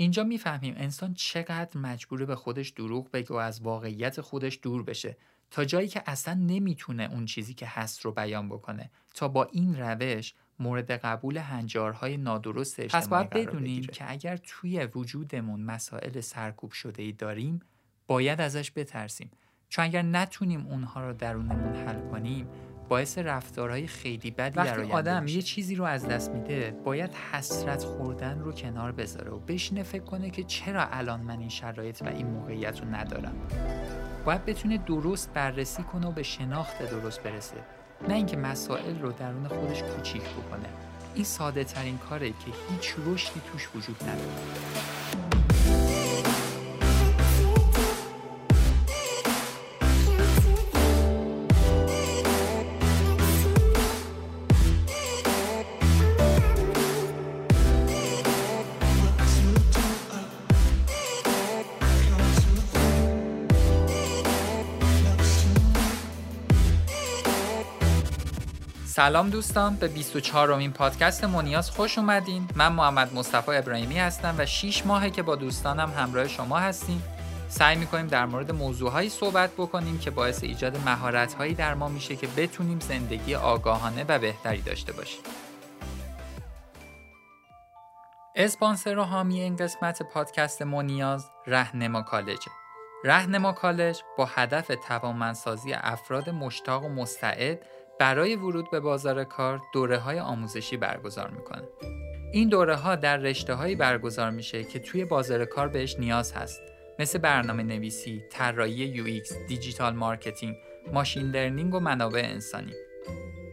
اینجا می‌فهمیم انسان چقدر مجبوره به خودش دروغ بگه و از واقعیت خودش دور بشه تا جایی که اصلا نمی‌تونه اون چیزی که هست رو بیان بکنه. تا با این روش مورد قبول هنجارهای نادرست اجتماعی پس باید بدونیم که اگر توی وجودمون مسائل سرکوب شده ای داریم باید ازش بترسیم. چون اگر نتونیم اونها رو درونمون حل کنیم باعث رفتارهای خیلی بدی وقتی در آدم یه چیزی رو از دست میده باید حسرت خوردن رو کنار بذاره و بشینه فکر کنه که چرا الان من این شرایط و این موقعیت رو ندارم. باید بتونه درست بررسی کنه و به شناخت درست برسه. نه اینکه مسائل رو درون خودش کوچیک بکنه. این ساده ترین کاره که هیچ رشدی توش وجود نداره. سلام دوستان به 24 امین پادکست مونیاز خوش اومدین. من محمد مصطفی ابراهیمی هستم و 6 ماهه که با دوستانم همراه شما هستیم. سعی می‌کنیم در مورد موضوعهایی صحبت بکنیم که باعث ایجاد مهارتهایی در ما میشه که بتونیم زندگی آگاهانه و بهتری داشته باشیم. اسپانسر و حامی این قسمت پادکست مونیاز رهنما کالجه. رهنما کالج با هدف توانمندسازی افراد مشتاق و مستعد برای ورود به بازار کار دوره های آموزشی برگزار می‌کنه. این دوره ها در رشته هایی برگزار میشه که توی بازار کار بهش نیاز هست مثل برنامه نویسی، طراحی UX، digital marketing، machine learning و منابع انسانی.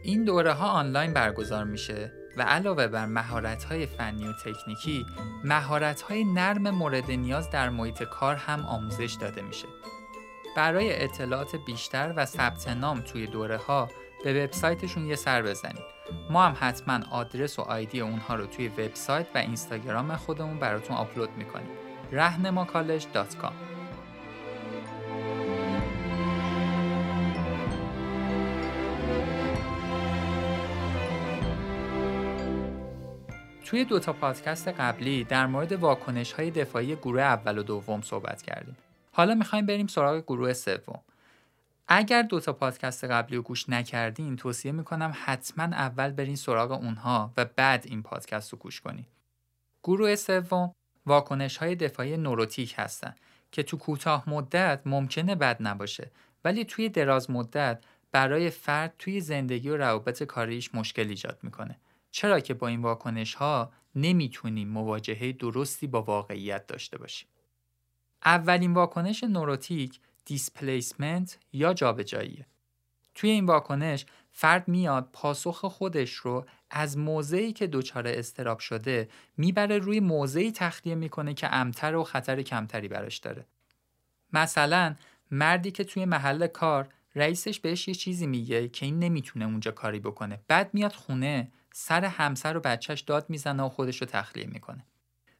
این دوره ها آنلاین برگزار میشه و علاوه بر مهارت های فنی و تکنیکی، مهارت های نرم مورد نیاز در محیط کار هم آموزش داده میشه. برای اطلاعات بیشتر و ثبت نام توی دوره ها به وبسایتشون یه سر بزنید ما هم حتما آدرس و آیدی اونها رو توی وبسایت و اینستاگرام خودمون براتون آپلود می‌کنیم رهنماکالج.com توی دو تا پادکست قبلی در مورد واکنش های دفاعی گروه اول و دوم صحبت کردیم. حالا می‌خوایم بریم سراغ گروه سوم. اگر دو تا پادکست قبلی رو گوش نکردین توصیه می‌کنم حتما اول برین سراغ اونها و بعد این پادکست رو گوش کنید. گروه سوم واکنش های دفاعی نوروتیک هستن که تو کوتاه مدت ممکنه بد نباشه ولی توی دراز مدت برای فرد توی زندگی و روابط کاریش مشکل ایجاد می‌کنه. چرا که با این واکنش ها نمی‌تونیم مواجهه درستی با واقعیت داشته باشیم. اولین واکنش نوروتیک دیسپلیسمنت یا جابجاییه. توی این واکنش فرد میاد پاسخ خودش رو از موضعی که دچار استراب شده می‌بره روی موضعی تخلیه می‌کنه که امتر و خطر کمتری براش داره. مثلا مردی که توی محل کار رئیسش بهش یه چیزی میگه که این نمی‌تونه اونجا کاری بکنه. بعد میاد خونه سر همسر و بچهش داد می‌زنه و خودش رو تخلیه می‌کنه.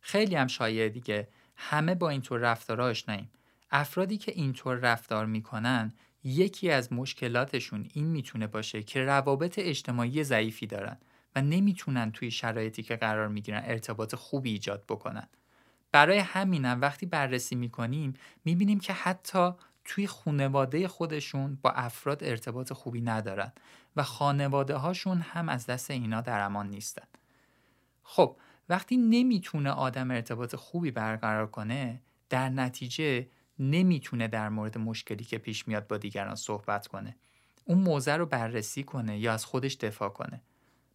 خیلی هم شایعه دیگه همه با اینطور رفتار آشناییم. افرادی که اینطور رفتار می‌کنن یکی از مشکلاتشون این می‌تونه باشه که روابط اجتماعی ضعیفی دارن و نمی‌تونن توی شرایطی که قرار می‌گیرن ارتباط خوبی ایجاد بکنن. برای همینم وقتی بررسی می‌کنیم می‌بینیم که حتی توی خانواده خودشون با افراد ارتباط خوبی ندارن و خانواده هاشون هم از دست اینا در امان نیستن. خب وقتی نمی‌تونه آدم ارتباط خوبی برقرار کنه در نتیجه نمی‌تونه در مورد مشکلی که پیش میاد با دیگران صحبت کنه. اون موضع رو بررسی کنه یا از خودش دفاع کنه.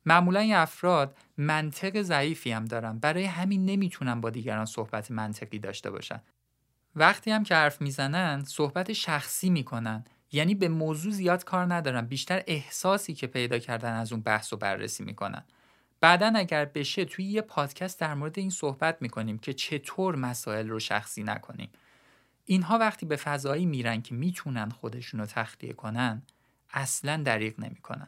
معمولا این افراد منطق ضعیفی هم دارن. برای همین نمی‌تونن با دیگران صحبت منطقی داشته باشن. وقتی هم که حرف می‌زنن صحبت شخصی می‌کنن. یعنی به موضوع زیاد کار ندارن. بیشتر احساسی که پیدا کردن از اون بحث و بررسی می‌کنن. بعدا اگر بشه توی یه پادکست در مورد این صحبت می‌کنیم که چطور مسائل رو شخصی نکنیم. اینها وقتی به فضایی میرن که می‌تونن خودشون رو تخلیه کنن اصلا دریغ نمی‌کنن.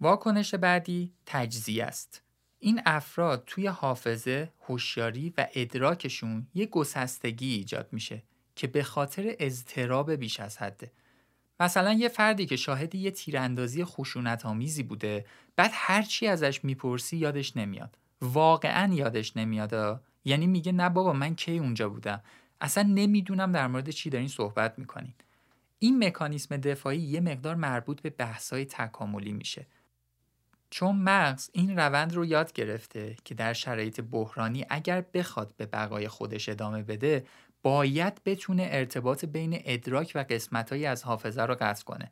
واکنش بعدی تجزیه است. این افراد توی حافظه، هوشیاری و ادراکشون یه گسستگی ایجاد میشه که به خاطر اضطراب بیش از حده. مثلا یه فردی که شاهد یه تیراندازی خشونت آمیزی بوده بعد هرچی ازش می‌پرسی یادش نمیاد. واقعا یادش نمیاد یعنی میگه نه بابا من کی اونجا بودم اصلا نمی‌دونم در مورد چی دارین صحبت می‌کنین. این مکانیسم دفاعی یه مقدار مربوط به بحث‌های تکاملی میشه. چون مغز این روند رو یاد گرفته که در شرایط بحرانی اگر بخواد به بقای خودش ادامه بده باید بتونه ارتباط بین ادراک و قسمتهایی از حافظه رو قطع کنه.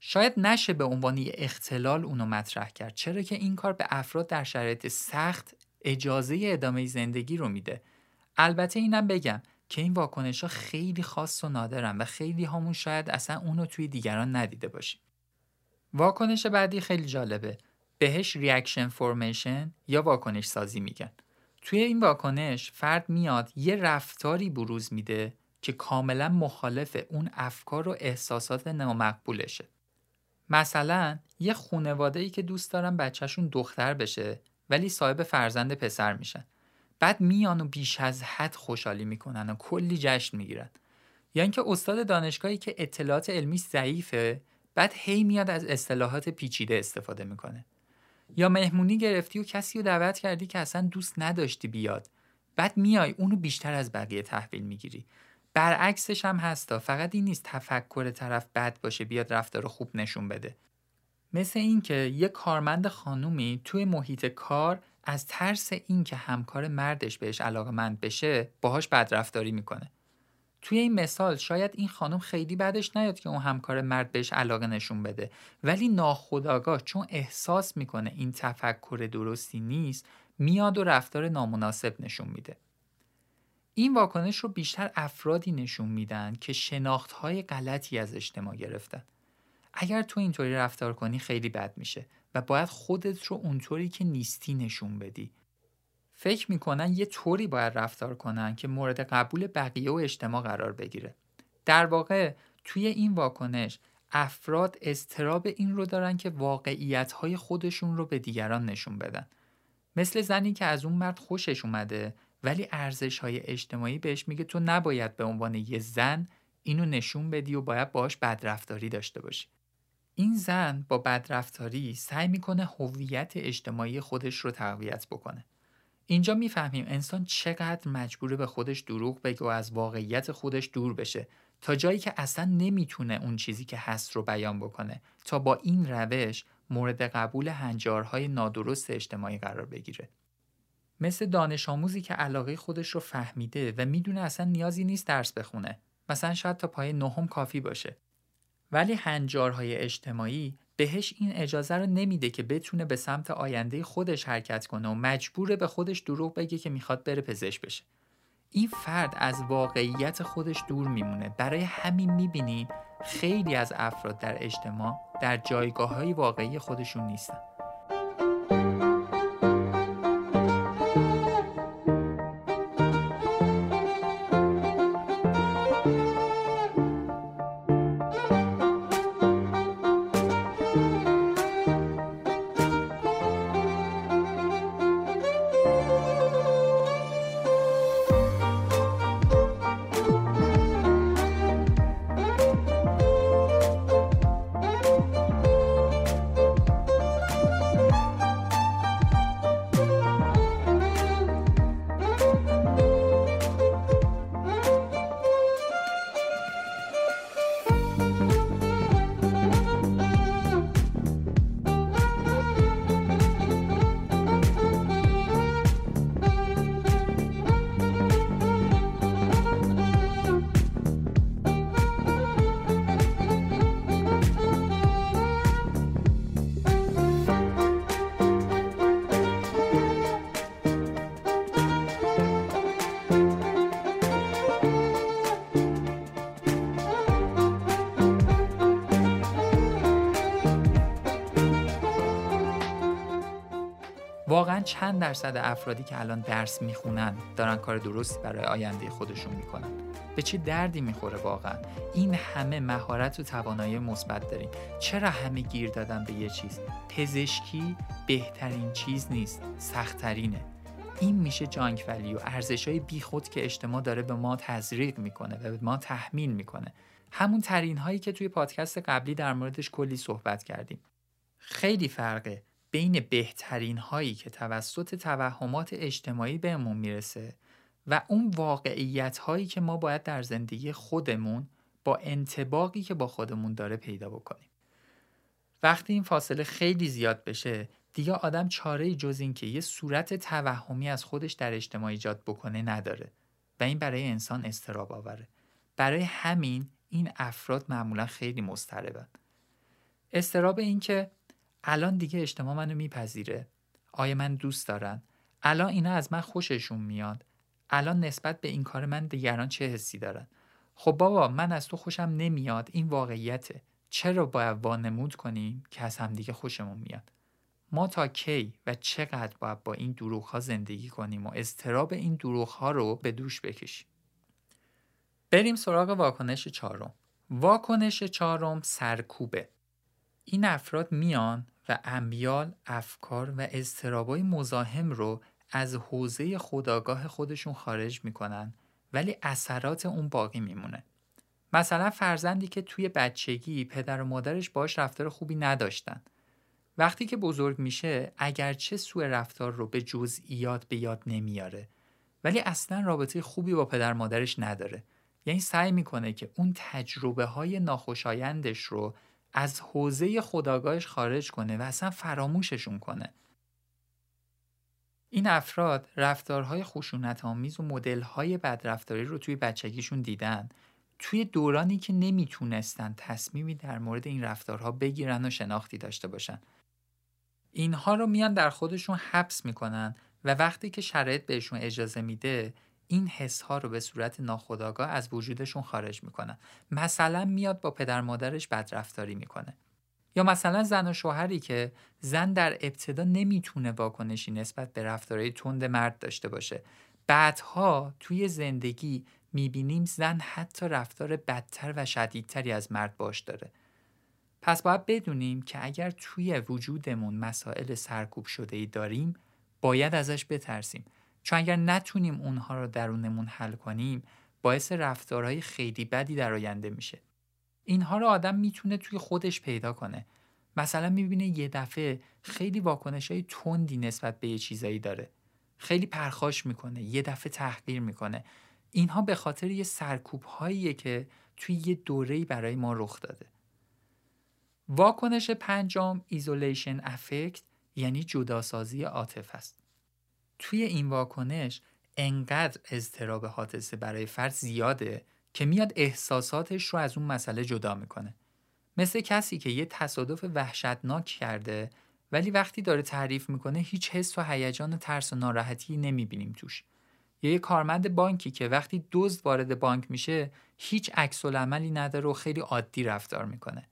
شاید نشه به عنوان اختلال اونو مطرح کرد چرا که این کار به افراد در شرایط سخت اجازه ادامه زندگی رو میده. البته اینم بگم که این واکنش ها خیلی خاص و نادرن و خیلی همون شاید اصلا اونو توی دیگران ندیده باشیم. واکنش بعدی خیلی جالبه. بهش reaction formation یا واکنش سازی میگن. توی این واکنش فرد میاد یه رفتاری بروز میده که کاملا مخالف اون افکار و احساسات نامقبولشه. مثلا یه خونواده ای که دوست دارن بچهشون دختر بشه ولی صاحب فرزند پسر میشن. بعد میان و بیش از حد خوشحالی می‌کنن و کلی جشن می‌گیرن. یا اینکه استاد دانشگاهی که اطلاعات علمی ضعیفه بعد هی میاد از اصطلاحات پیچیده استفاده می‌کنه. یا مهمونی گرفتی و کسی رو دعوت کردی که اصلا دوست نداشتی بیاد. بعد میای اونو بیشتر از بقیه تحویل می‌گیری. برعکسش هم هستا فقط این نیست تفکر طرف بد باشه بیاد رفتار خوب نشون بده. مثل اینکه یه کارمند خانومی توی محیط کار از ترس اینکه همکار مردش بهش علاقمند بشه باهاش بدرفتاری می‌کنه. توی این مثال شاید این خانم خیلی بعدش نیاد که اون همکار مرد بهش علاقه نشون بده. ولی ناخداگاه چون احساس می‌کنه این تفکر درستی نیست میاد و رفتار نامناسب نشون میده. این واکنش رو بیشتر افرادی نشون میدن که شناخت های غلطی از اجتماع گرفتن. اگر تو اینطوری رفتار کنی خیلی بد میشه و باید خودت رو اونطوری که نیستی نشون بدی. فکر می‌کنن یه طوری باید رفتار کنن که مورد قبول بقیه و اجتماع قرار بگیره. در واقع توی این واکنش افراد استراب این رو دارن که واقعیت های خودشون رو به دیگران نشون بدن. مثل زنی که از اون مرد خوشش اومده ولی ارزش های اجتماعی بهش میگه تو نباید به عنوان یه زن اینو نشون بدی و باید باش بدرفتاری داشته باشی. این زن با بدرفتاری سعی می‌کنه هویت اجتماعی خودش رو تقویت بکنه. اینجا می‌فهمیم انسان چقدر مجبوره به خودش دروغ بگه و از واقعیت خودش دور بشه تا جایی که اصلا نمی‌تونه اون چیزی که هست رو بیان بکنه تا با این روش مورد قبول هنجارهای نادرست اجتماعی قرار بگیره. مثل دانش آموزی که علاقه خودش رو فهمیده و می‌دونه اصلا نیازی نیست درس بخونه. مثلا شاید تا پای نهم کافی باشه. ولی هنجارهای اجتماعی بهش این اجازه رو نمیده که بتونه به سمت آینده خودش حرکت کنه و مجبوره به خودش دروغ بگه که می‌خواد بره پزشک بشه. این فرد از واقعیت خودش دور میمونه. برای همین می‌بینیم خیلی از افراد در اجتماع در جایگاه های واقعی خودشون نیستن. چند درصد افرادی که الان درس می‌خونن دارن کار درستی برای آینده خودشون می‌کنن. به چه دردی می‌خوره واقعا؟ این همه مهارت و توانایی مثبت داریم. چرا همه گیر دادن به یه چیز؟ پزشکی بهترین چیز نیست سختترینه. این میشه جانک ولی و ارزش های بیخود که اجتماع داره به ما تزریق می‌کنه و به ما تحمیل می‌کنه. همون ترین هایی که توی پادکست قبلی در موردش کلی صحبت کردیم. خیلی فرقه. بین بهترین هایی که توسط توهمات اجتماعی بهمون می‌رسه و اون واقعیت هایی که ما باید در زندگی خودمون با انتباقی که با خودمون داره پیدا بکنیم. وقتی این فاصله خیلی زیاد بشه دیگه آدم چاره جز این که یه صورت توهمی از خودش در اجتماع ایجاد بکنه نداره و این برای انسان استراب آوره. برای همین این افراد معمولا خیلی مضطربن. استراب این که الان دیگه اجتماع منو میپذیره. آیا من دوست دارن الان اینا از من خوششون میاد. الان نسبت به این کار من دیگران چه حسی دارن؟ خب بابا من از تو خوشم نمیاد. این واقعیته. چرا باید وانمود کنیم که از همدیگه خوشمون میاد؟ ما تا کی و چقدر باید با این دروغ ها زندگی کنیم و استراب این دروغ ها رو به دوش بکشیم؟ بریم سراغ واکنش چهارم. واکنش چهارم سرکوبه. این افراد میان و امیال، افکار و اضطرابای مزاحم رو از حوزه خداگاه خودشون خارج می‌کنن ولی اثرات اون باقی میمونه. مثلا فرزندی که توی بچگی پدر و مادرش باش رفتار خوبی نداشتن. وقتی که بزرگ میشه اگرچه سوء رفتار رو به جزئیات به یاد نمیاره ولی اصلا رابطه خوبی با پدر مادرش نداره. یعنی سعی می‌کنه که اون تجربه های ناخوشایندش رو از حوزه خداگاهش خارج کنه و اصلا فراموششون کنه. این افراد رفتارهای خشونت آمیز و مدلهای بدرفتاری رو توی بچگیشون دیدن توی دورانی که نمی‌تونستن تصمیمی در مورد این رفتارها بگیرن و شناختی داشته باشن. اینها رو میان در خودشون حبس می‌کنن و وقتی که شرایط بهشون اجازه میده این حس ها رو به صورت ناخودآگاه از وجودشون خارج می‌کنن مثلا میاد با پدر مادرش بدرفتاری می‌کنه. یا مثلا زن و شوهری که زن در ابتدا نمی‌تونه واکنشی نسبت به رفتارهای تند مرد داشته باشه. بعدها توی زندگی می‌بینیم زن حتی رفتار بدتر و شدیدتری از مرد باش داره. پس باید بدونیم که اگر توی وجودمون مسائل سرکوب شده ای داریم باید ازش بترسیم. چون اگر نتونیم اونها رو درونمون حل کنیم باعث رفتارهای خیلی بدی در آینده میشه. اینها رو آدم می‌تونه توی خودش پیدا کنه. مثلا می‌بینه یه دفعه خیلی واکنش های تندی نسبت به یه چیزایی داره. خیلی پرخاش می‌کنه یه دفعه تحقیر می‌کنه. اینها به خاطر یه سرکوب هاییه که توی یه دوره‌ای برای ما رخ داده. واکنش پنجم isolation of affect یعنی جداسازی عاطفه است. توی این واکنش انقدر اضطراب حادثه برای فرد زیاده که میاد احساساتش رو از اون مسئله جدا می‌کنه. مثل کسی که یه تصادف وحشتناک کرده ولی وقتی داره تعریف می‌کنه هیچ حس و هیجان و ترس و ناراحتی نمی‌بینیم توش. یا یه کارمند بانکی که وقتی دزد وارد بانک میشه هیچ عکس عملی نداره و خیلی عادی رفتار می‌کنه.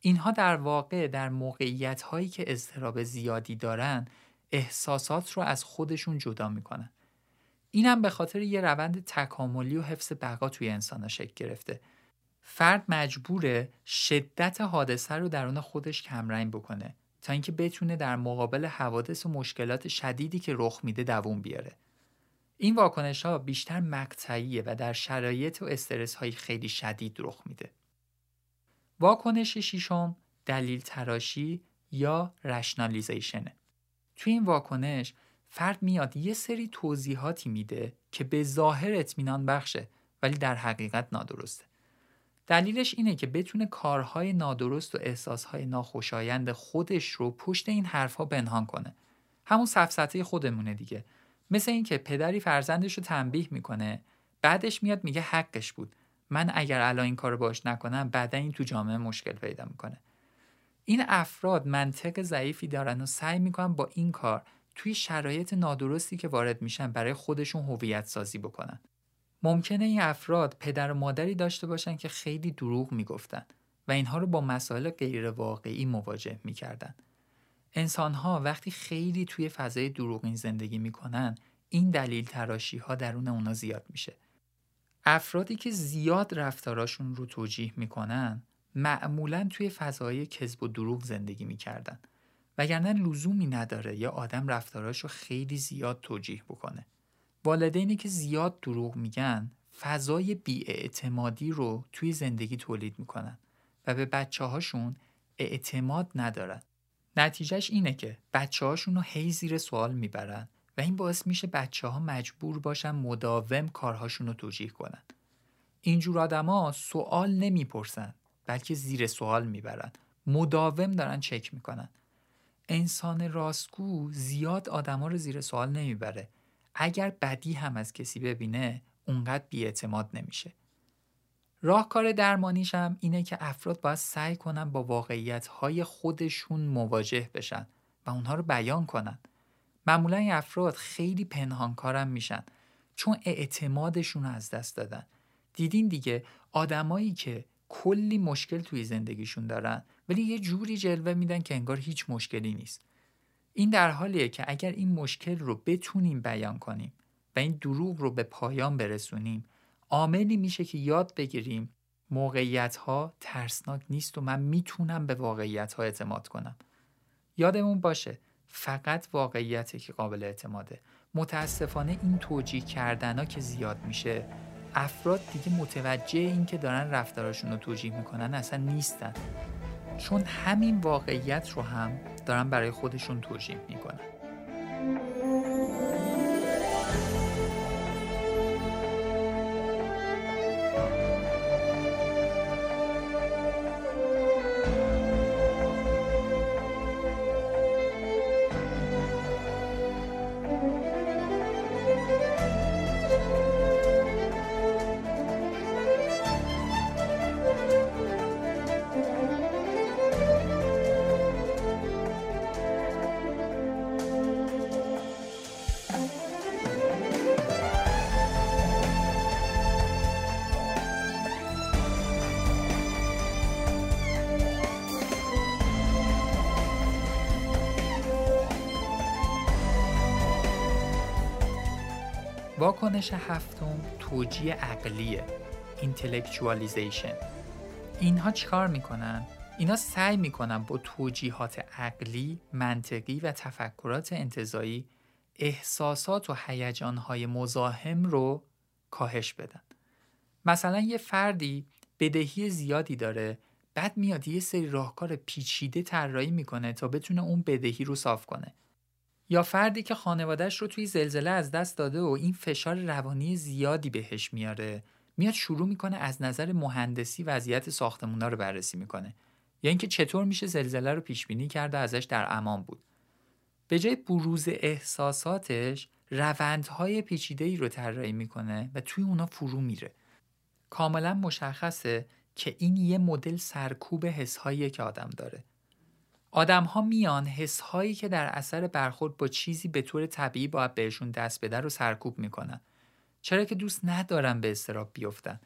اینها در واقع در موقعیت هایی که اضطراب زیادی دارن احساسات رو از خودشون جدا می‌کنن. اینم به خاطر یه روند تکاملی و حفظ بقا توی انسان شکل گرفته. فرد مجبوره شدت حادثه رو درون خودش کمرنگ بکنه تا اینکه بتونه در مقابل حوادث و مشکلات شدیدی که رخ میده دووم بیاره. این واکنش ها بیشتر مقطعیه و در شرایط و استرس های خیلی شدید رخ میده. واکنش ششم دلیل تراشی یا رشنالیزیشنه توی این واکنش فرد میاد یه سری توضیحاتی میده که به ظاهر اطمینان بخشه ولی در حقیقت نادرسته. دلیلش اینه که بتونه کارهای نادرست و احساسهای ناخوشایند خودش رو پشت این حرفها بنهان کنه. همون سفسطه خودمونه دیگه. مثل اینکه پدری فرزندش رو تنبیه می‌کنه بعدش میاد میگه حقش بود. من اگر الان این کارو باش نکنم بعدا این تو جامعه مشکل پیدا می‌کنه. این افراد منطق ضعیفی دارن و سعی می‌کنن با این کار توی شرایط نادرستی که وارد میشن برای خودشون هویت سازی بکنن. ممکنه این افراد پدر و مادری داشته باشن که خیلی دروغ می‌گفتن و اینها رو با مسائل غیر واقعی مواجه می‌کردن. انسان ها وقتی خیلی توی فضای دروغین زندگی می‌کنن این دلیل تراشی ها درون اونا زیاد میشه. افرادی که زیاد رفتاراشون رو توجیه می‌کنن معمولا توی فضای کذب و دروغ زندگی می‌کردن. وگرنه لزومی نداره یا آدم رفتاراش رو خیلی زیاد توجیه بکنه. والدینی که زیاد دروغ میگن فضای بیاعتمادی رو توی زندگی تولید می‌کنن و به بچه هاشون اعتماد ندارن. نتیجهش اینه که بچه هاشون رو هی زیر سوال می‌برن و این باعث میشه بچه ها مجبور باشن مداوم کارهاشون رو توجیه کنن. اینجور آدما سوال نمی‌پرسن. بلکه زیر سوال می‌برن. مداوم دارن چک می‌کنن. انسان راستگو زیاد آدما رو زیر سوال نمی‌بره. اگر بدی هم از کسی ببینه اونقدر بیاعتماد نمیشه. راهکار درمانیش هم اینه که افراد باید سعی کنن با واقعیت های خودشون مواجه بشن و اونها رو بیان کنن. معمولا این افراد خیلی پنهانکارم میشن چون اعتمادشون از دست دادن. دیدین دیگه آدمایی که کلی مشکل توی زندگیشون دارن ولی یه جوری جلوه میدن که انگار هیچ مشکلی نیست. این در حالیه که اگر این مشکل رو بتونیم بیان کنیم و این دروغ رو به پایان برسونیم عاملی میشه که یاد بگیریم موقعیت ها ترسناک نیست و من می‌تونم به واقعیت ها اعتماد کنم یادمون باشه فقط واقعیته که قابل اعتماده متاسفانه این توجیه کردن ها که زیاد میشه افراد دیگه متوجه این که دارن رفتارشون رو توجیه می‌کنن اصلا نیستن. چون همین واقعیت رو هم دارن برای خودشون توجیه می‌کنن. واکنش هفتم توجیه عقلیه اینتלקچوالیزیشن اینها چیکار می‌کنن اینا سعی می‌کنن با توجیهات عقلی، منطقی و تفکرات انتظایی احساسات و هیجانهای مزاحم رو کاهش بدن. مثلا یه فردی بدهی زیادی داره بعد میاد یه سری راهکار پیچیده طراحی می‌کنه تا بتونه اون بدهی رو صاف کنه. یا فردی که خانوادهش رو توی زلزله از دست داده و این فشار روانی زیادی بهش میاره میاد شروع می‌کنه از نظر مهندسی وضعیت ساختمونا رو بررسی می‌کنه. یا اینکه چطور میشه زلزله رو پیش بینی کرد و ازش در امان بود. به جای بروز احساساتش روندهای پیچیده ای رو طراحی می‌کنه و توی اونا فرو میره. کاملا مشخصه که این یه مدل سرکوب حسهایی که آدم داره. آدم ها میان حس هایی که در اثر برخورد با چیزی به طور طبیعی باید بهشون دست بده رو سرکوب می‌کنن چرا که دوست ندارن به استراب بیفتن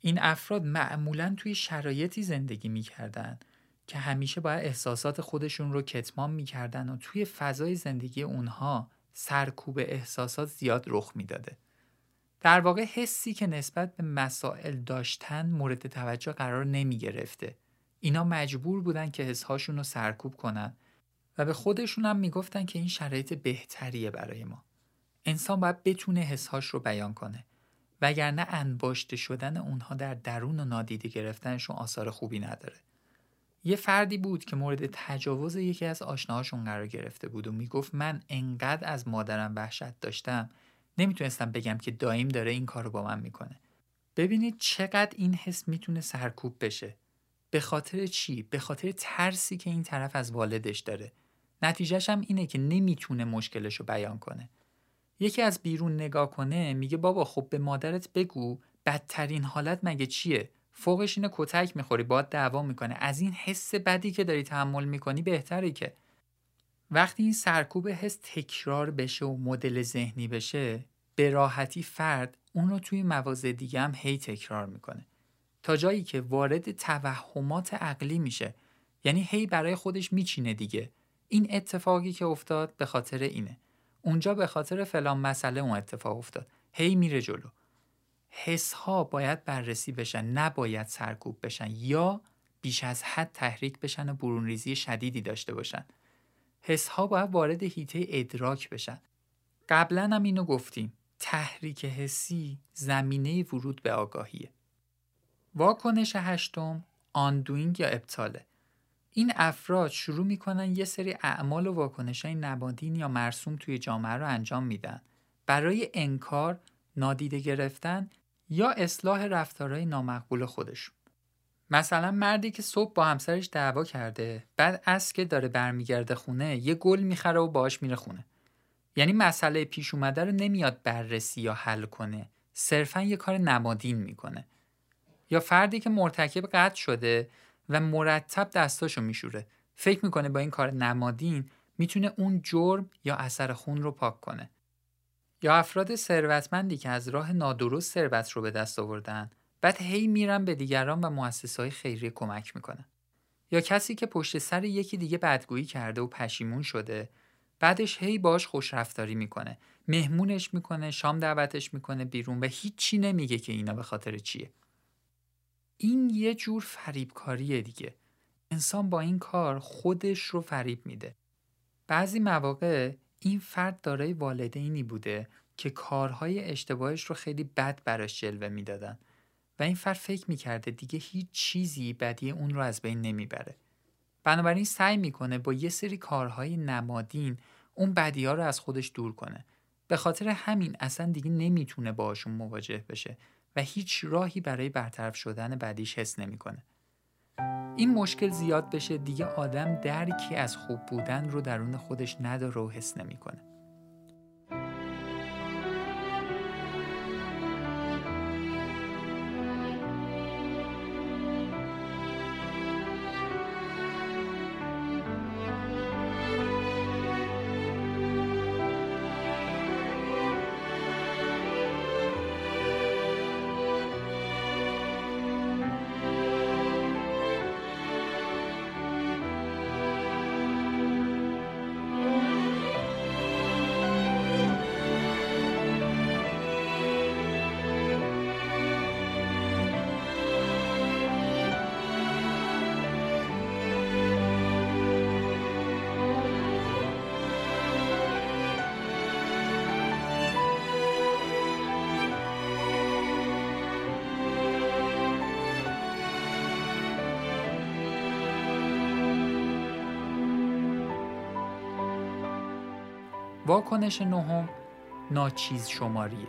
این افراد معمولا توی شرایطی زندگی می‌کردن که همیشه باید احساسات خودشون رو کتمان می‌کردن و توی فضای زندگی اونها سرکوب احساسات زیاد رخ می‌داده. در واقع حسی که نسبت به مسائل داشتن مورد توجه قرار نمی گرفته. اینا مجبور بودن که حسهاشون رو سرکوب کنن و به خودشون هم می‌گفتن که این شرایط بهتریه برای ما. انسان باید بتونه حسهاش رو بیان کنه وگرنه انباشته شدن اونها در درون و نادیده گرفتنشون آثار خوبی نداره. یه فردی بود که مورد تجاوز یکی از آشناهاشون قرار گرفته بود و می‌گفت من انقدر از مادرم وحشت داشتم نمی‌تونستم بگم که دایم داره این کارو با من می‌کنه. ببینید چقدر این حس می‌تونه سرکوب بشه. به خاطر چی؟ به خاطر ترسی که این طرف از والدش داره. نتیجهش هم اینه که نمی‌تونه مشکلش رو بیان کنه. یکی از بیرون نگاه کنه میگه بابا خب به مادرت بگو بدترین حالت مگه چیه؟ فوقش اینه کتک می‌خوری باید دعوا می‌کنه از این حس بدی که داری تحمل می‌کنی بهتره که وقتی این سرکوب حس تکرار بشه و مدل ذهنی بشه به راحتی فرد اون رو توی مواضع دیگه هم هی تکرار می‌کنه تا جایی که وارد توهمات عقلی میشه. یعنی هی برای خودش میچینه دیگه. این اتفاقی که افتاد به خاطر اینه. اونجا به خاطر فلان مسئله اون اتفاق افتاد. هی میره جلو. حس ها باید بررسی بشن. نباید سرکوب بشن. یا بیش از حد تحریک بشن و برونریزی شدیدی داشته باشن. حس ها باید وارد هیته ادراک بشن. قبلا هم اینو گفتیم. تحریک حسی زمینه ورود به آگاهیه. واکنش هشتم آندوینگ یا ابطاله. این افراد شروع می‌کنن یه سری اعمال و واکنش های نمادین یا مرسوم توی جامعه رو انجام میدن. برای انکار، نادیده گرفتن یا اصلاح رفتارهای نامقبول خودشون. مثلا مردی که صبح با همسرش دعوا کرده بعد از که داره برمیگرده خونه یه گل می‌خره و باش میره خونه. یعنی مسئله پیش اومده رو نمیاد بررسی یا حل کنه. صرفا یه کار نمادین می‌کنه. یا فردی که مرتکب قتل شده و مرتب دستاشو میشوره. فکر می‌کنه با این کار نمادین می‌تونه اون جرم یا اثر خون رو پاک کنه. یا افراد ثروتمندی که از راه نادرست ثروت رو به دست آوردن بعد هی میرن به دیگران و مؤسسه های خیریه کمک می‌کنن یا کسی که پشت سر یکی دیگه بدگویی کرده و پشیمون شده بعدش هی باش خوش رفتاری می‌کنه. مهمونش می‌کنه شام دعوتش می‌کنه بیرون و هیچی نمیگه که اینا به خاطر چیه. این یه جور فریبکاریه دیگه انسان با این کار خودش رو فریب میده بعضی مواقع این فرد دارای والدینی بوده که کارهای اشتباهش رو خیلی بد براش جلوه می‌دادن و این فرد فکر می‌کرده دیگه هیچ چیزی بدی اون رو از بین نمی‌بره. بنابراین سعی می‌کنه با یه سری کارهای نمادین اون بدی ها رو از خودش دور کنه. به خاطر همین اصلا دیگه نمی‌تونه باشون مواجه بشه و هیچ راهی برای برطرف شدن بدیش حس نمی‌کنه. این مشکل زیاد بشه دیگه آدم درکی از خوب بودن رو درون خودش نداره و حس نمی‌کنه. واکنش نهم ناچیز شماریه.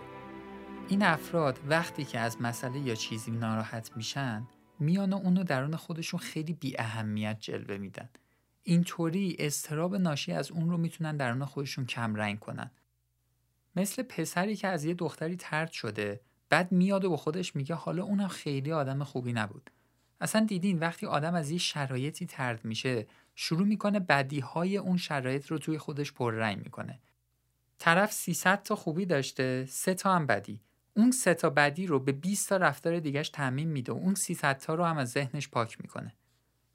این افراد وقتی که از مسئله یا چیزی ناراحت میشن میان و اونو درون خودشون خیلی بی اهمیت جلوه میدن. اینطوری استراب ناشی از اون رو می‌تونن درون خودشون کم رنگ کنن. مثل پسری که از یه دختری ترد شده بعد میاد و به خودش میگه حالا اونم خیلی آدم خوبی نبود. اصلا دیدین وقتی آدم از یه شرایطی ترد میشه شروع می‌کنه بدی های اون شرایط رو توی خودش پررنگ می‌کنه. طرف 300 تا خوبی داشته سه تا هم بدی. اون سه تا بدی رو به 20 تا رفتار دیگهش تعمین میده و اون 300 تا رو هم از ذهنش پاک می‌کنه.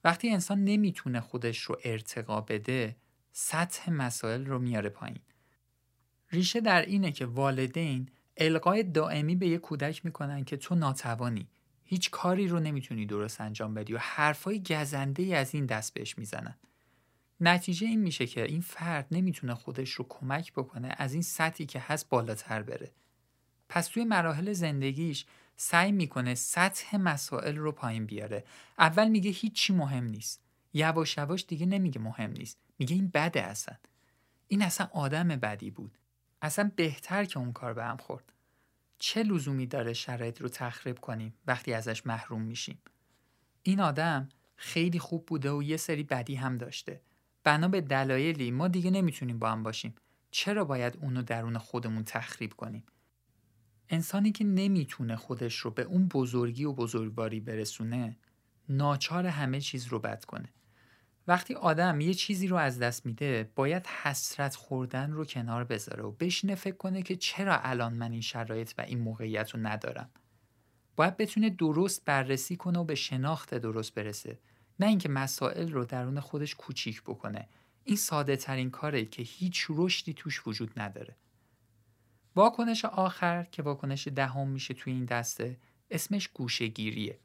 وقتی انسان نمی‌تونه خودش رو ارتقا بده سطح مسائل رو میاره پایین. ریشه در اینه که والدین القای دائمی به یه کودک می‌کنن که تو ناتوانی. هیچ کاری رو نمی‌تونی درست انجام بدی و حرفای گزنده ای از این دست بهش می‌زنن. نتیجه این میشه که این فرد نمی‌تونه خودش رو کمک بکنه از این سطحی که هست بالاتر بره. پس توی مراحل زندگیش سعی می‌کنه سطح مسائل رو پایین بیاره. اول میگه هیچی مهم نیست. یواش یواش دیگه نمیگه مهم نیست. میگه این بده اصلا. این اصلا آدم بدی بود. اصلا بهتر که اون کار به هم خورد. چه لزومی داره شرایط رو تخریب کنیم وقتی ازش محروم میشیم؟ این آدم خیلی خوب بوده و یه سری بدی هم داشته. بنا به دلایلی ما دیگه نمی‌تونیم با هم باشیم. چرا باید اونو درون خودمون تخریب کنیم؟ انسانی که نمی‌تونه خودش رو به اون بزرگی و بزرگواری برسونه ناچار همه چیز رو بد کنه. وقتی آدم یه چیزی رو از دست میده باید حسرت خوردن رو کنار بذاره و بشینه فکر کنه که چرا الان من این شرایط و این موقعیت رو ندارم. باید بتونه درست بررسی کنه و به شناخت درست برسه. نه اینکه مسائل رو درون خودش کوچیک بکنه. این ساده ترین کاره که هیچ رشدی توش وجود نداره. واکنش آخر که واکنش دهم میشه توی این دسته اسمش گوشهگیریه.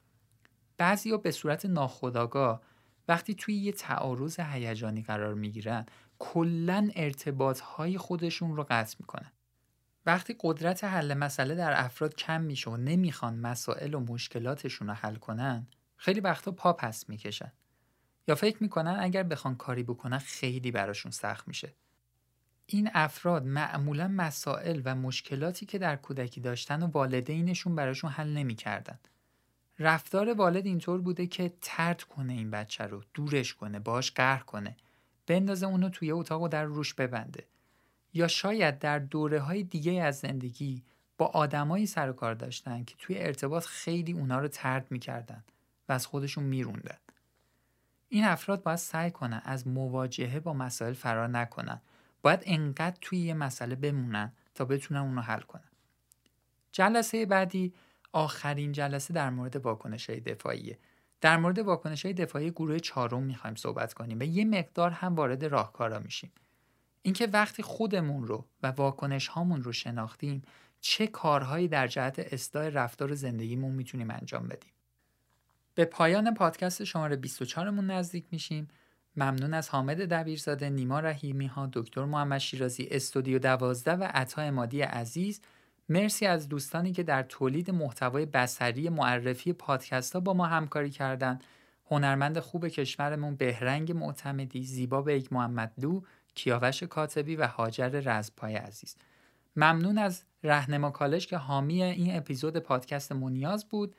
بعضیا به صورت ناخودآگاه وقتی توی یه تعارض هیجانی قرار می‌گیرن کلا ارتباط های خودشون رو قطع می‌کنن. وقتی قدرت حل مسئله در افراد کم میشه و نمی‌خوان مسائل و مشکلاتشون رو حل کنن خیلی وقتا پا پس می‌کشن. یا فکر می‌کنن اگر بخوان کاری بکنن خیلی براشون سخت میشه. این افراد معمولا مسائل و مشکلاتی که در کودکی داشتن و والدینشون براشون حل نمی‌کردن. رفتار والد اینطور بوده که ترد کنه این بچه رو دورش کنه باش قهر کنه. بندازه اونو توی اتاق و در روش ببنده. یا شاید در دوره های دیگه از زندگی با آدمایی سر و کار داشتن که توی ارتباط خیلی اونا رو ترد می‌کردن و از خودشون میروندن. این افراد باید سعی کنن از مواجهه با مسائل فرار نکنن. باید انقدر توی یه مسئله بمونن تا بتونن اونو حل کنن. جلسه بعدی آخرین جلسه در مورد واکنش های دفاعیه. در مورد واکنش های دفاعی گروه چهارم می‌خوایم صحبت کنیم و یه مقدار هم وارد راهکارا میشیم. اینکه وقتی خودمون رو و واکنش هامون رو شناختیم چه کارهایی در جهت اصلاح رفتار زندگیمون می‌تونیم انجام بدیم؟ به پایان پادکست شماره 24 مون نزدیک میشیم. ممنون از حامد دبیرزاده، نیما رحیمی ها، دکتر محمد شیرازی، استودیو دوازده و عطا امادی عزیز. مرسی از دوستانی که در تولید محتوای بصری معرفی پادکست ها با ما همکاری کردند. هنرمند خوب کشورمون بهرنگ معتمدی، زیبا بیگ محمدلو، کیاوش کاتبی و هاجر رزپای عزیز. ممنون از رهنما کالج که حامی این اپیزود پادکست مونیاز بود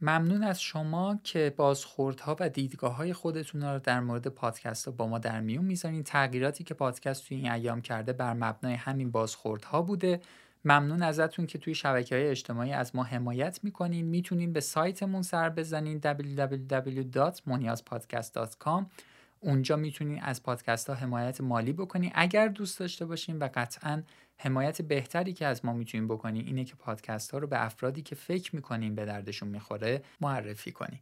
ممنون از شما که بازخوردها و دیدگاه های خودتون رو در مورد پادکست ها با ما در میون می‌ذارین تغییراتی که پادکست توی این ایام کرده بر مبنای همین بازخوردها بوده ممنون ازتون که توی شبکه های اجتماعی از ما حمایت می‌کنین. می‌تونین به سایتمون سر بزنین www.moniazpodcast.com اونجا می‌تونین از پادکست ها حمایت مالی بکنین. اگر دوست داشته باشین و قطعا حمایت بهتری که از ما می‌تونین بکنین اینه که پادکست ها رو به افرادی که فکر می‌کنین به دردشون می‌خوره معرفی کنین.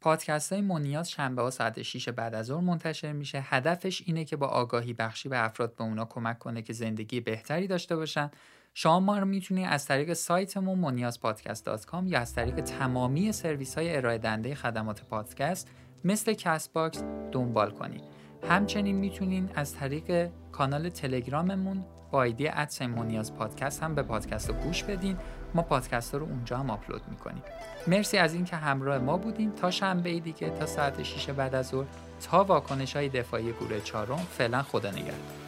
پادکست های مونیاز شنبه ها ساعت 6 بعد از ظهر منتشر میشه. هدفش اینه که با آگاهی بخشی به افراد به اونا کمک کنه که زندگی بهتری داشته باشن. شما ما رو می‌تونید از طریق سایتمون مونیازپادکست.com یا از طریق تمامی سرویس های ارائه خدمات پادکست مثل Castbox دنبال کنید همچنین می‌تونین از طریق کانال تلگراممون با آیدی at sign مونیاز پادکست هم به پادکست رو گوش بدین. ما پادکست رو اونجا هم آپلود می‌کنیم. مرسی از اینکه همراه ما بودین. تا شنبه دیگه تا ساعت 6 بعد از ظهر تا واکنش های دفاعی گروه چهارم فعلا خدا نگهدار.